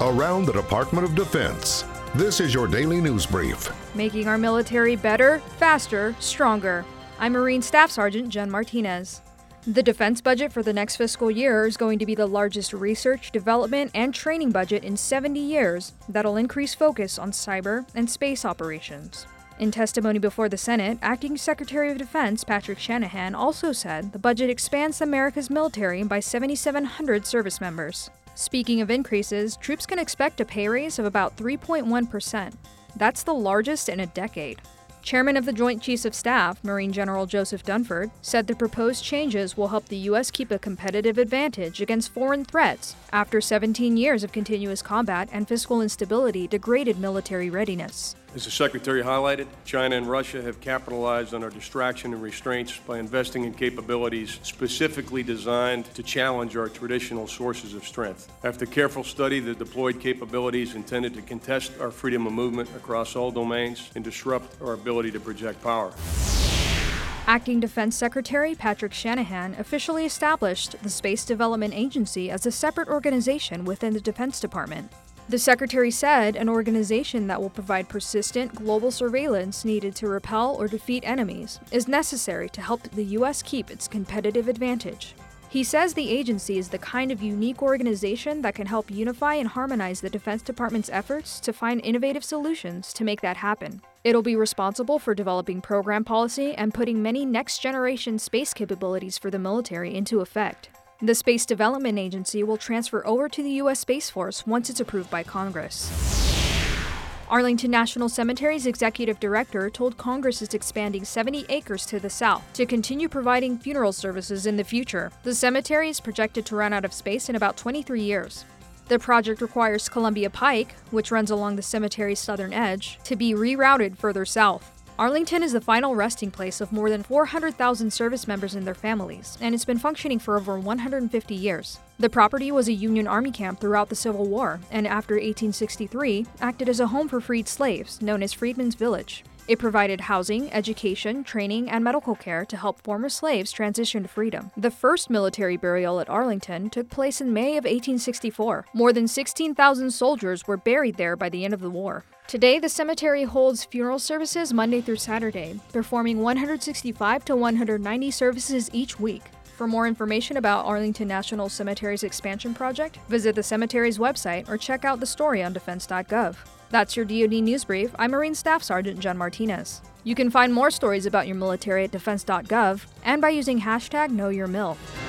around the Department of Defense. This is your daily news brief. Making our military better, faster, stronger. I'm Marine Staff Sergeant Jen Martinez. The defense budget for the next fiscal year is going to be the largest research, development, and training budget in 70 years that'll increase focus on cyber and space operations. In testimony before the Senate, Acting Secretary of Defense Patrick Shanahan also said the budget expands America's military by 7,700 service members. Speaking of increases, troops can expect a pay raise of about 3.1%. That's the largest in a decade. Chairman of the Joint Chiefs of Staff, Marine General Joseph Dunford, said the proposed changes will help the U.S. keep a competitive advantage against foreign threats after 17 years of continuous combat and fiscal instability degraded military readiness. As the Secretary highlighted, China and Russia have capitalized on our distraction and restraints by investing in capabilities specifically designed to challenge our traditional sources of strength. After careful study, the deployed capabilities intended to contest our freedom of movement across all domains and disrupt our ability to project power. Acting Defense Secretary Patrick Shanahan officially established the Space Development Agency as a separate organization within the Defense Department. The Secretary said an organization that will provide persistent global surveillance needed to repel or defeat enemies is necessary to help the U.S. keep its competitive advantage. He says the agency is the kind of unique organization that can help unify and harmonize the Defense Department's efforts to find innovative solutions to make that happen. It'll be responsible for developing program policy and putting many next generation space capabilities for the military into effect. The Space Development Agency will transfer over to the U.S. Space Force once it's approved by Congress. Arlington National Cemetery's executive director told Congress it's expanding 70 acres to the south to continue providing funeral services in the future. The cemetery is projected to run out of space in about 23 years. The project requires Columbia Pike, which runs along the cemetery's southern edge, to be rerouted further south. Arlington is the final resting place of more than 400,000 service members and their families, and it's been functioning for over 150 years. The property was a Union Army camp throughout the Civil War, and after 1863, acted as a home for freed slaves, known as Freedmen's Village. It provided housing, education, training, and medical care to help former slaves transition to freedom. The first military burial at Arlington took place in May of 1864. More than 16,000 soldiers were buried there by the end of the war. Today, the cemetery holds funeral services Monday through Saturday, performing 165 to 190 services each week. For more information about Arlington National Cemetery's expansion project, visit the cemetery's website or check out the story on defense.gov. That's your DoD News Brief. I'm Marine Staff Sergeant Jen Martinez. You can find more stories about your military at defense.gov and by using hashtag KnowYourMil.